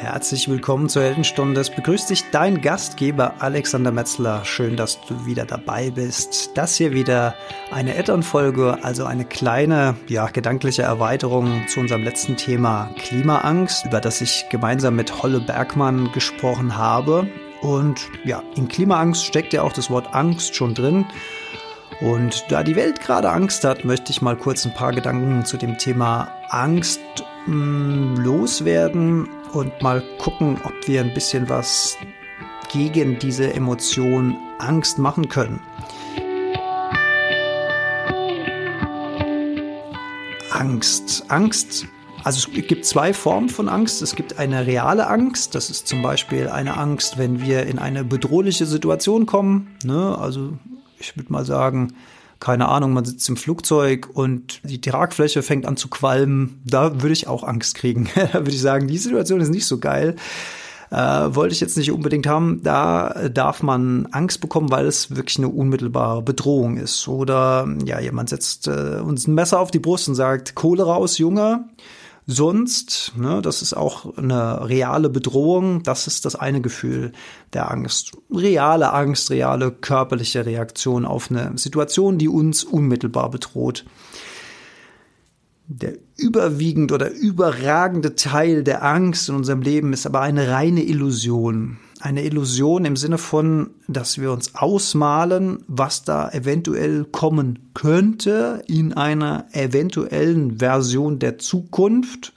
Herzlich willkommen zur Heldenstunde. Es begrüßt dich dein Gastgeber Alexander Metzler. Schön, dass du wieder dabei bist. Das hier wieder eine Add-on-Folge, also eine kleine, ja, gedankliche Erweiterung zu unserem letzten Thema Klimaangst, über das ich gemeinsam mit Holle Bergmann gesprochen habe. Und ja, in Klimaangst steckt ja auch das Wort Angst schon drin. Und da die Welt gerade Angst hat, möchte ich mal kurz ein paar Gedanken zu dem Thema Angst mh, mm, loswerden und mal gucken, ob wir ein bisschen was gegen diese Emotion Angst machen können. Angst. Angst. Also es gibt zwei Formen von Angst. Es gibt eine reale Angst. Das ist zum Beispiel eine Angst, wenn wir in eine bedrohliche Situation kommen. Ne? Also ich würde mal sagen, keine Ahnung, man sitzt im Flugzeug und die Tragfläche fängt an zu qualmen, da würde ich auch Angst kriegen. da würde ich sagen, die Situation ist nicht so geil. Äh, wollte ich jetzt nicht unbedingt haben. Da darf man Angst bekommen, weil es wirklich eine unmittelbare Bedrohung ist. Oder ja, jemand setzt äh, uns ein Messer auf die Brust und sagt, Kohle raus, Junge sonst. Ne, das ist auch eine reale Bedrohung. Das ist das eine Gefühl der Angst. Reale Angst, reale körperliche Reaktion auf eine Situation, die uns unmittelbar bedroht. Der überwiegend oder überragende Teil der Angst in unserem Leben ist aber eine reine Illusion eine Illusion im Sinne von, dass wir uns ausmalen, was da eventuell kommen könnte in einer eventuellen Version der Zukunft.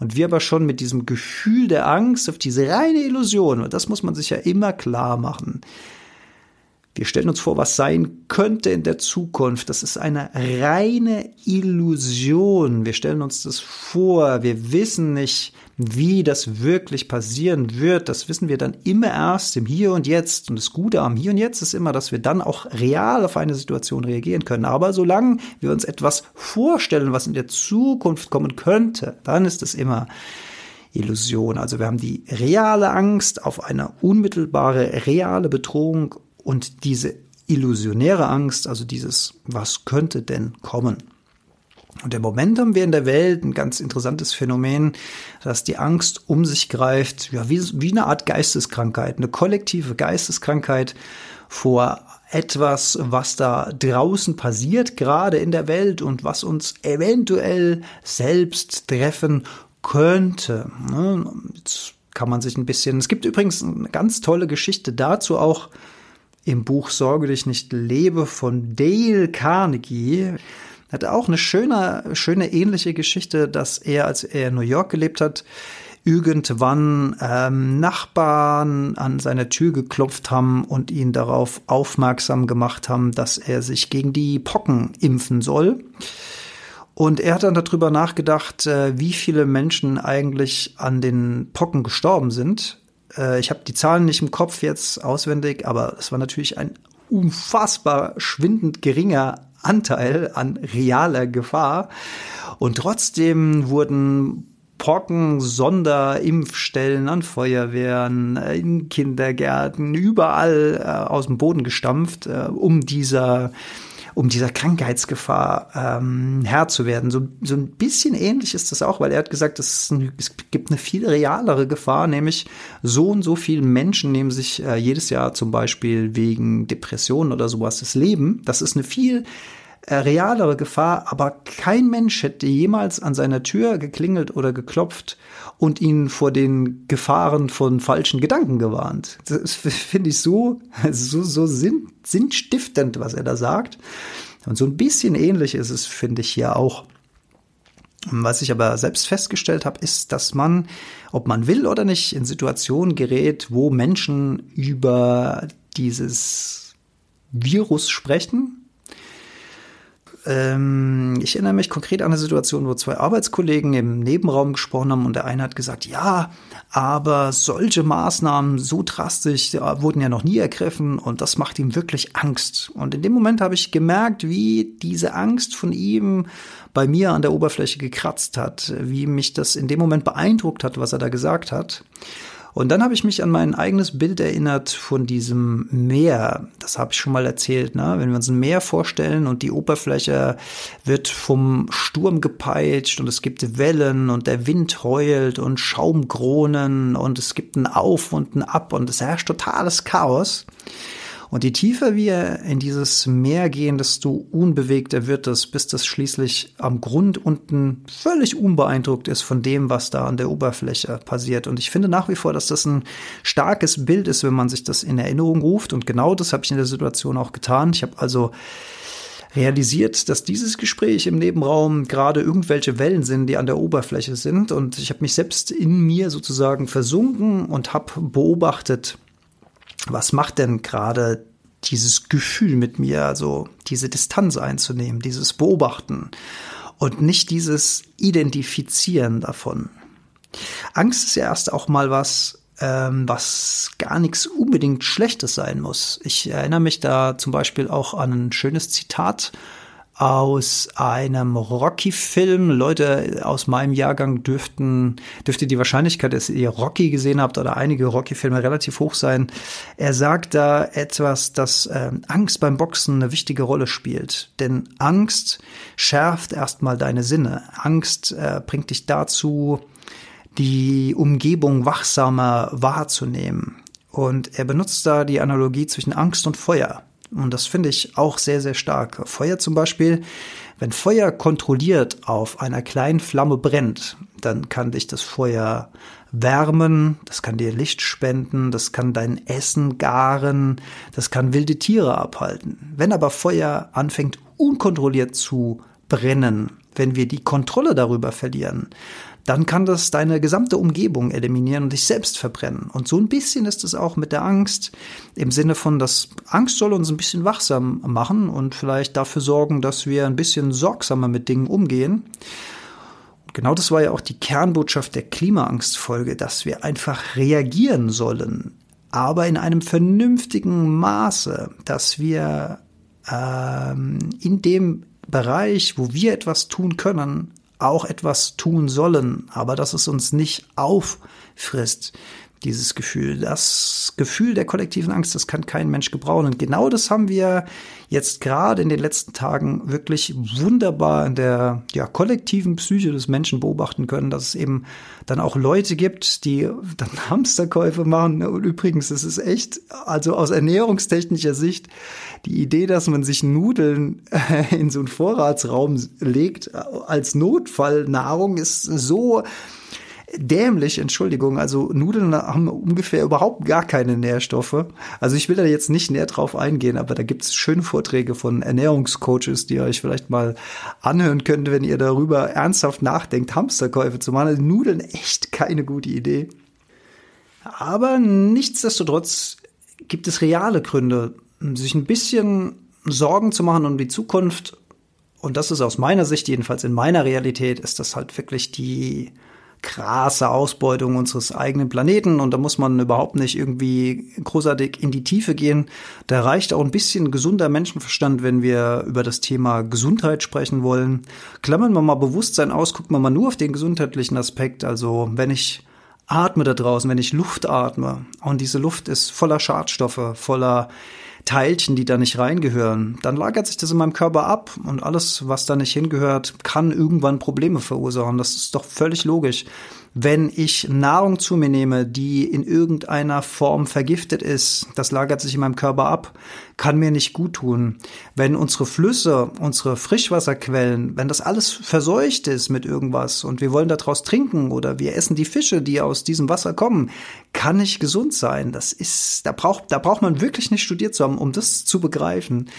Und wir aber schon mit diesem Gefühl der Angst auf diese reine Illusion, und das muss man sich ja immer klar machen, wir stellen uns vor, was sein könnte in der Zukunft. Das ist eine reine Illusion. Wir stellen uns das vor. Wir wissen nicht, wie das wirklich passieren wird. Das wissen wir dann immer erst im Hier und Jetzt. Und das Gute am Hier und Jetzt ist immer, dass wir dann auch real auf eine Situation reagieren können. Aber solange wir uns etwas vorstellen, was in der Zukunft kommen könnte, dann ist es immer Illusion. Also wir haben die reale Angst auf eine unmittelbare, reale Bedrohung und diese illusionäre Angst, also dieses, was könnte denn kommen? Und im Moment haben wir in der Welt ein ganz interessantes Phänomen, dass die Angst um sich greift, ja, wie, wie eine Art Geisteskrankheit, eine kollektive Geisteskrankheit vor etwas, was da draußen passiert, gerade in der Welt und was uns eventuell selbst treffen könnte. Ne? Jetzt kann man sich ein bisschen, es gibt übrigens eine ganz tolle Geschichte dazu auch, im Buch Sorge dich nicht lebe von Dale Carnegie. Hat auch eine schöne, schöne ähnliche Geschichte, dass er, als er in New York gelebt hat, irgendwann ähm, Nachbarn an seiner Tür geklopft haben und ihn darauf aufmerksam gemacht haben, dass er sich gegen die Pocken impfen soll. Und er hat dann darüber nachgedacht, äh, wie viele Menschen eigentlich an den Pocken gestorben sind äh, ich habe die Zahlen nicht im Kopf jetzt auswendig, aber es war natürlich ein unfassbar schwindend geringer Anteil an realer Gefahr. Und trotzdem wurden Pocken, Sonderimpfstellen an Feuerwehren, äh, in Kindergärten, überall äh, aus dem Boden gestampft, äh, um dieser um dieser Krankheitsgefahr ähm, Herr zu werden. So, so ein bisschen ähnlich ist das auch, weil er hat gesagt, es, ein, es gibt eine viel realere Gefahr, nämlich so und so viele Menschen nehmen sich äh, jedes Jahr zum Beispiel wegen Depressionen oder sowas das Leben. Das ist eine viel realere Gefahr, aber kein Mensch hätte jemals an seiner Tür geklingelt oder geklopft und ihn vor den Gefahren von falschen Gedanken gewarnt. Das finde ich so, so, so sinn, sinnstiftend, was er da sagt. Und so ein bisschen ähnlich ist es, finde ich hier auch. Was ich aber selbst festgestellt habe, ist, dass man, ob man will oder nicht, in Situationen gerät, wo Menschen über dieses Virus sprechen, ähm, ich erinnere mich konkret an eine Situation, wo zwei Arbeitskollegen im Nebenraum gesprochen haben und der eine hat gesagt, ja, aber solche Maßnahmen so drastisch ja, wurden ja noch nie ergriffen und das macht ihm wirklich Angst. Und in dem Moment habe ich gemerkt, wie diese Angst von ihm bei mir an der Oberfläche gekratzt hat, wie mich das in dem Moment beeindruckt hat, was er da gesagt hat. Und dann habe ich mich an mein eigenes Bild erinnert von diesem Meer. Das habe ich schon mal erzählt. Ne? Wenn wir uns ein Meer vorstellen und die Oberfläche wird vom Sturm gepeitscht und es gibt Wellen und der Wind heult und Schaumkronen und es gibt ein Auf und ein Ab und es herrscht totales Chaos. Und je tiefer wir in dieses Meer gehen, desto unbewegter wird es, bis das schließlich am Grund unten völlig unbeeindruckt ist von dem, was da an der Oberfläche passiert. Und ich finde nach wie vor, dass das ein starkes Bild ist, wenn man sich das in Erinnerung ruft. Und genau das habe ich in der Situation auch getan. Ich habe also realisiert, dass dieses Gespräch im Nebenraum gerade irgendwelche Wellen sind, die an der Oberfläche sind. Und ich habe mich selbst in mir sozusagen versunken und habe beobachtet, was macht denn gerade dieses Gefühl mit mir, also diese Distanz einzunehmen, dieses Beobachten und nicht dieses Identifizieren davon. Angst ist ja erst auch mal was, ähm, was gar nichts unbedingt Schlechtes sein muss. Ich erinnere mich da zum Beispiel auch an ein schönes Zitat aus einem Rocky-Film. Leute aus meinem Jahrgang dürften, dürfte die Wahrscheinlichkeit, dass ihr Rocky gesehen habt oder einige Rocky-Filme relativ hoch sein. Er sagt da etwas, dass äh, Angst beim Boxen eine wichtige Rolle spielt. Denn Angst schärft erstmal deine Sinne. Angst äh, bringt dich dazu, die Umgebung wachsamer wahrzunehmen. Und er benutzt da die Analogie zwischen Angst und Feuer. Und das finde ich auch sehr, sehr stark. Feuer zum Beispiel, wenn Feuer kontrolliert auf einer kleinen Flamme brennt, dann kann dich das Feuer wärmen, das kann dir Licht spenden, das kann dein Essen garen, das kann wilde Tiere abhalten. Wenn aber Feuer anfängt unkontrolliert zu brennen, wenn wir die Kontrolle darüber verlieren, dann kann das deine gesamte Umgebung eliminieren und dich selbst verbrennen. Und so ein bisschen ist es auch mit der Angst im Sinne von, dass Angst soll uns ein bisschen wachsam machen und vielleicht dafür sorgen, dass wir ein bisschen sorgsamer mit Dingen umgehen. Und genau das war ja auch die Kernbotschaft der Klimaangstfolge, dass wir einfach reagieren sollen, aber in einem vernünftigen Maße, dass wir ähm, in dem Bereich, wo wir etwas tun können, auch etwas tun sollen, aber dass es uns nicht auffrisst, dieses Gefühl. Das Gefühl der kollektiven Angst, das kann kein Mensch gebrauchen. Und genau das haben wir jetzt gerade in den letzten Tagen wirklich wunderbar in der ja, kollektiven Psyche des Menschen beobachten können, dass es eben dann auch Leute gibt, die dann Hamsterkäufe machen. Und übrigens, das ist echt, also aus ernährungstechnischer Sicht, die Idee, dass man sich Nudeln in so einen Vorratsraum legt als Notfallnahrung, ist so dämlich, Entschuldigung. Also Nudeln haben ungefähr überhaupt gar keine Nährstoffe. Also ich will da jetzt nicht näher drauf eingehen, aber da gibt es schöne Vorträge von Ernährungscoaches, die ihr euch vielleicht mal anhören könnt, wenn ihr darüber ernsthaft nachdenkt, Hamsterkäufe zu machen. Also Nudeln echt keine gute Idee. Aber nichtsdestotrotz gibt es reale Gründe, sich ein bisschen Sorgen zu machen um die Zukunft. Und das ist aus meiner Sicht, jedenfalls in meiner Realität, ist das halt wirklich die krasse Ausbeutung unseres eigenen Planeten und da muss man überhaupt nicht irgendwie großartig in die Tiefe gehen. Da reicht auch ein bisschen gesunder Menschenverstand, wenn wir über das Thema Gesundheit sprechen wollen. Klammern wir mal Bewusstsein aus, gucken wir mal nur auf den gesundheitlichen Aspekt. Also wenn ich atme da draußen, wenn ich Luft atme und diese Luft ist voller Schadstoffe, voller Teilchen, die da nicht reingehören, dann lagert sich das in meinem Körper ab und alles, was da nicht hingehört, kann irgendwann Probleme verursachen. Das ist doch völlig logisch wenn ich Nahrung zu mir nehme, die in irgendeiner Form vergiftet ist, das lagert sich in meinem Körper ab, kann mir nicht gut tun. Wenn unsere Flüsse, unsere Frischwasserquellen, wenn das alles verseucht ist mit irgendwas und wir wollen daraus trinken oder wir essen die Fische, die aus diesem Wasser kommen, kann nicht gesund sein. Das ist, da braucht, da braucht man wirklich nicht studiert zu haben, um das zu begreifen.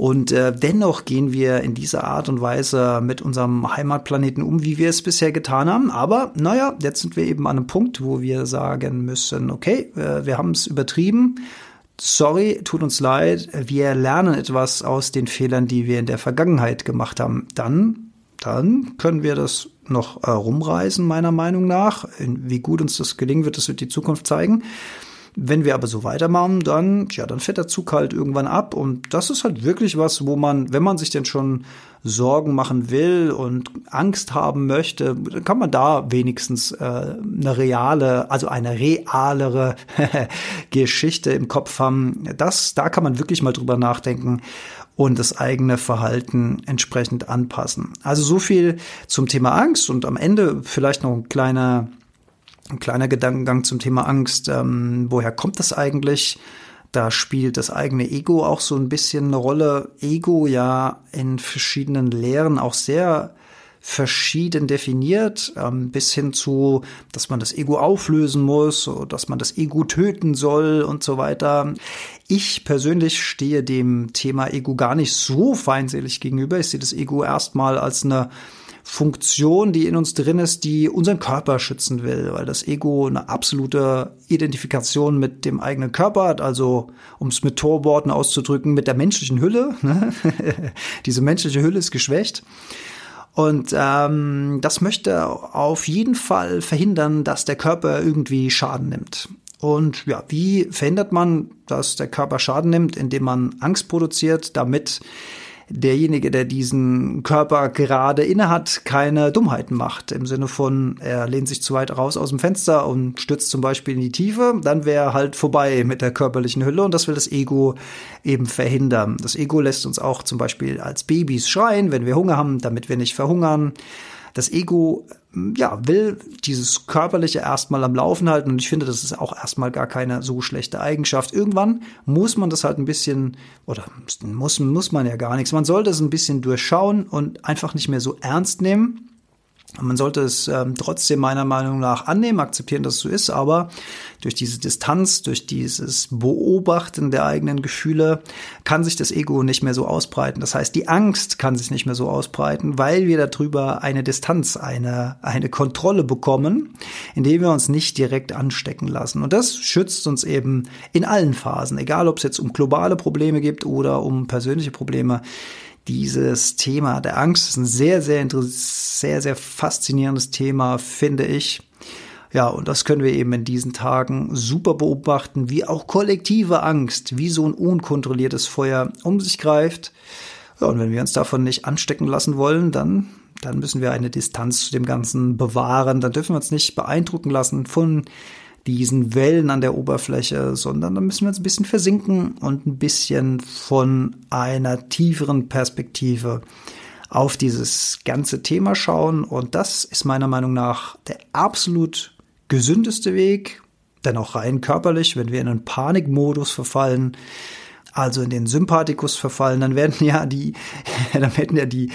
Und äh, dennoch gehen wir in dieser Art und Weise mit unserem Heimatplaneten um, wie wir es bisher getan haben. Aber naja, jetzt sind wir eben an einem Punkt, wo wir sagen müssen, okay, äh, wir haben es übertrieben. Sorry, tut uns leid, wir lernen etwas aus den Fehlern, die wir in der Vergangenheit gemacht haben. Dann, dann können wir das noch äh, rumreißen, meiner Meinung nach. Wie gut uns das gelingen wird, das wird die Zukunft zeigen. Wenn wir aber so weitermachen, dann, ja, dann fährt der Zug halt irgendwann ab. Und das ist halt wirklich was, wo man, wenn man sich denn schon Sorgen machen will und Angst haben möchte, dann kann man da wenigstens äh, eine reale, also eine realere Geschichte im Kopf haben. Das, da kann man wirklich mal drüber nachdenken und das eigene Verhalten entsprechend anpassen. Also so viel zum Thema Angst und am Ende vielleicht noch ein kleiner, ein kleiner Gedankengang zum Thema Angst. Ähm, woher kommt das eigentlich? Da spielt das eigene Ego auch so ein bisschen eine Rolle. Ego ja in verschiedenen Lehren auch sehr verschieden definiert, ähm, bis hin zu, dass man das Ego auflösen muss, dass man das Ego töten soll und so weiter. Ich persönlich stehe dem Thema Ego gar nicht so feindselig gegenüber. Ich sehe das Ego erstmal als eine Funktion, die in uns drin ist, die unseren Körper schützen will, weil das Ego eine absolute Identifikation mit dem eigenen Körper hat, also um es mit Torworten auszudrücken, mit der menschlichen Hülle. Ne? Diese menschliche Hülle ist geschwächt. Und ähm, das möchte auf jeden Fall verhindern, dass der Körper irgendwie Schaden nimmt. Und ja, wie verhindert man, dass der Körper Schaden nimmt, indem man Angst produziert, damit derjenige, der diesen Körper gerade innehat, keine Dummheiten macht. Im Sinne von, er lehnt sich zu weit raus aus dem Fenster und stürzt zum Beispiel in die Tiefe, dann wäre halt vorbei mit der körperlichen Hülle und das will das Ego eben verhindern. Das Ego lässt uns auch zum Beispiel als Babys schreien, wenn wir Hunger haben, damit wir nicht verhungern. Das Ego ja, will dieses Körperliche erstmal am Laufen halten und ich finde, das ist auch erstmal gar keine so schlechte Eigenschaft. Irgendwann muss man das halt ein bisschen, oder muss, muss man ja gar nichts, man sollte es ein bisschen durchschauen und einfach nicht mehr so ernst nehmen man sollte es ähm, trotzdem meiner Meinung nach annehmen, akzeptieren, dass es so ist, aber durch diese Distanz, durch dieses Beobachten der eigenen Gefühle kann sich das Ego nicht mehr so ausbreiten. Das heißt, die Angst kann sich nicht mehr so ausbreiten, weil wir darüber eine Distanz, eine, eine Kontrolle bekommen, indem wir uns nicht direkt anstecken lassen. Und das schützt uns eben in allen Phasen, egal ob es jetzt um globale Probleme gibt oder um persönliche Probleme dieses Thema der Angst ist ein sehr, sehr, sehr, sehr faszinierendes Thema, finde ich. Ja, und das können wir eben in diesen Tagen super beobachten, wie auch kollektive Angst, wie so ein unkontrolliertes Feuer um sich greift. Ja, und wenn wir uns davon nicht anstecken lassen wollen, dann, dann müssen wir eine Distanz zu dem Ganzen bewahren. Dann dürfen wir uns nicht beeindrucken lassen von diesen Wellen an der Oberfläche, sondern da müssen wir uns ein bisschen versinken und ein bisschen von einer tieferen Perspektive auf dieses ganze Thema schauen. Und das ist meiner Meinung nach der absolut gesündeste Weg, denn auch rein körperlich, wenn wir in einen Panikmodus verfallen, also in den Sympathikus verfallen, dann werden ja die, dann werden ja die,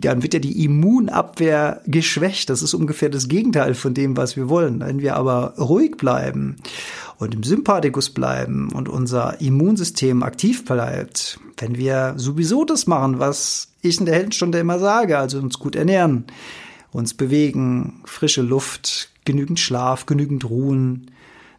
dann wird ja die Immunabwehr geschwächt. Das ist ungefähr das Gegenteil von dem, was wir wollen. Wenn wir aber ruhig bleiben und im Sympathikus bleiben und unser Immunsystem aktiv bleibt, wenn wir sowieso das machen, was ich in der Heldenstunde immer sage, also uns gut ernähren, uns bewegen, frische Luft, genügend Schlaf, genügend Ruhen,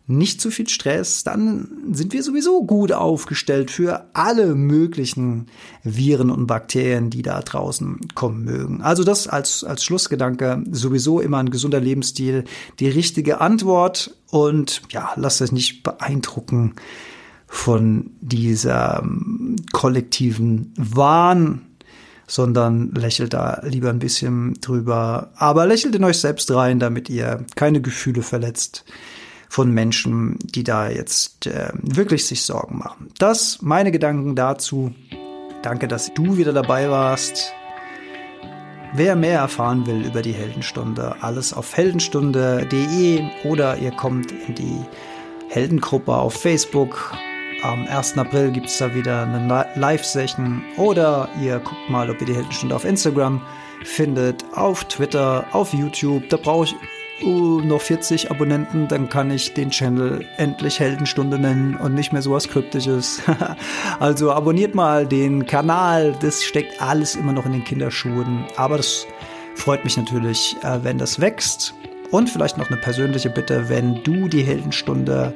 nicht zu viel Stress, dann sind wir sowieso gut aufgestellt für alle möglichen Viren und Bakterien, die da draußen kommen mögen. Also das als, als Schlussgedanke sowieso immer ein gesunder Lebensstil, die richtige Antwort und ja, lasst euch nicht beeindrucken von dieser ähm, kollektiven Wahn, sondern lächelt da lieber ein bisschen drüber. Aber lächelt in euch selbst rein, damit ihr keine Gefühle verletzt von Menschen, die da jetzt äh, wirklich sich Sorgen machen. Das meine Gedanken dazu. Danke, dass du wieder dabei warst. Wer mehr erfahren will über die Heldenstunde, alles auf heldenstunde.de oder ihr kommt in die Heldengruppe auf Facebook. Am 1. April gibt es da wieder eine Live-Session oder ihr guckt mal, ob ihr die Heldenstunde auf Instagram findet, auf Twitter, auf YouTube. Da brauche ich uh, noch 40 Abonnenten, dann kann ich den Channel endlich Heldenstunde nennen und nicht mehr sowas Kryptisches. also abonniert mal den Kanal, das steckt alles immer noch in den Kinderschuhen. Aber das freut mich natürlich, äh, wenn das wächst. Und vielleicht noch eine persönliche Bitte, wenn du die Heldenstunde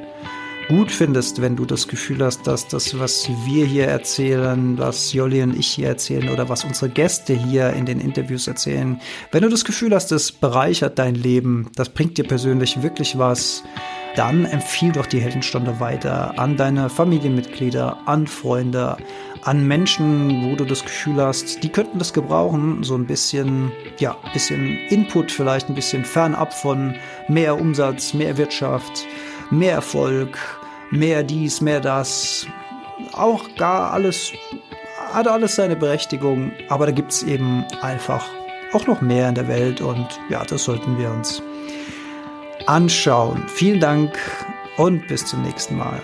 gut findest, wenn du das Gefühl hast, dass das, was wir hier erzählen, was Jolli und ich hier erzählen oder was unsere Gäste hier in den Interviews erzählen, wenn du das Gefühl hast, das bereichert dein Leben, das bringt dir persönlich wirklich was, dann empfiehl doch die Heldenstunde weiter an deine Familienmitglieder, an Freunde, an Menschen, wo du das Gefühl hast, die könnten das gebrauchen, so ein bisschen, ja, bisschen Input vielleicht, ein bisschen fernab von mehr Umsatz, mehr Wirtschaft, mehr Erfolg, mehr dies, mehr das. Auch gar alles, hat alles seine Berechtigung, aber da gibt es eben einfach auch noch mehr in der Welt und ja, das sollten wir uns anschauen. Vielen Dank und bis zum nächsten Mal.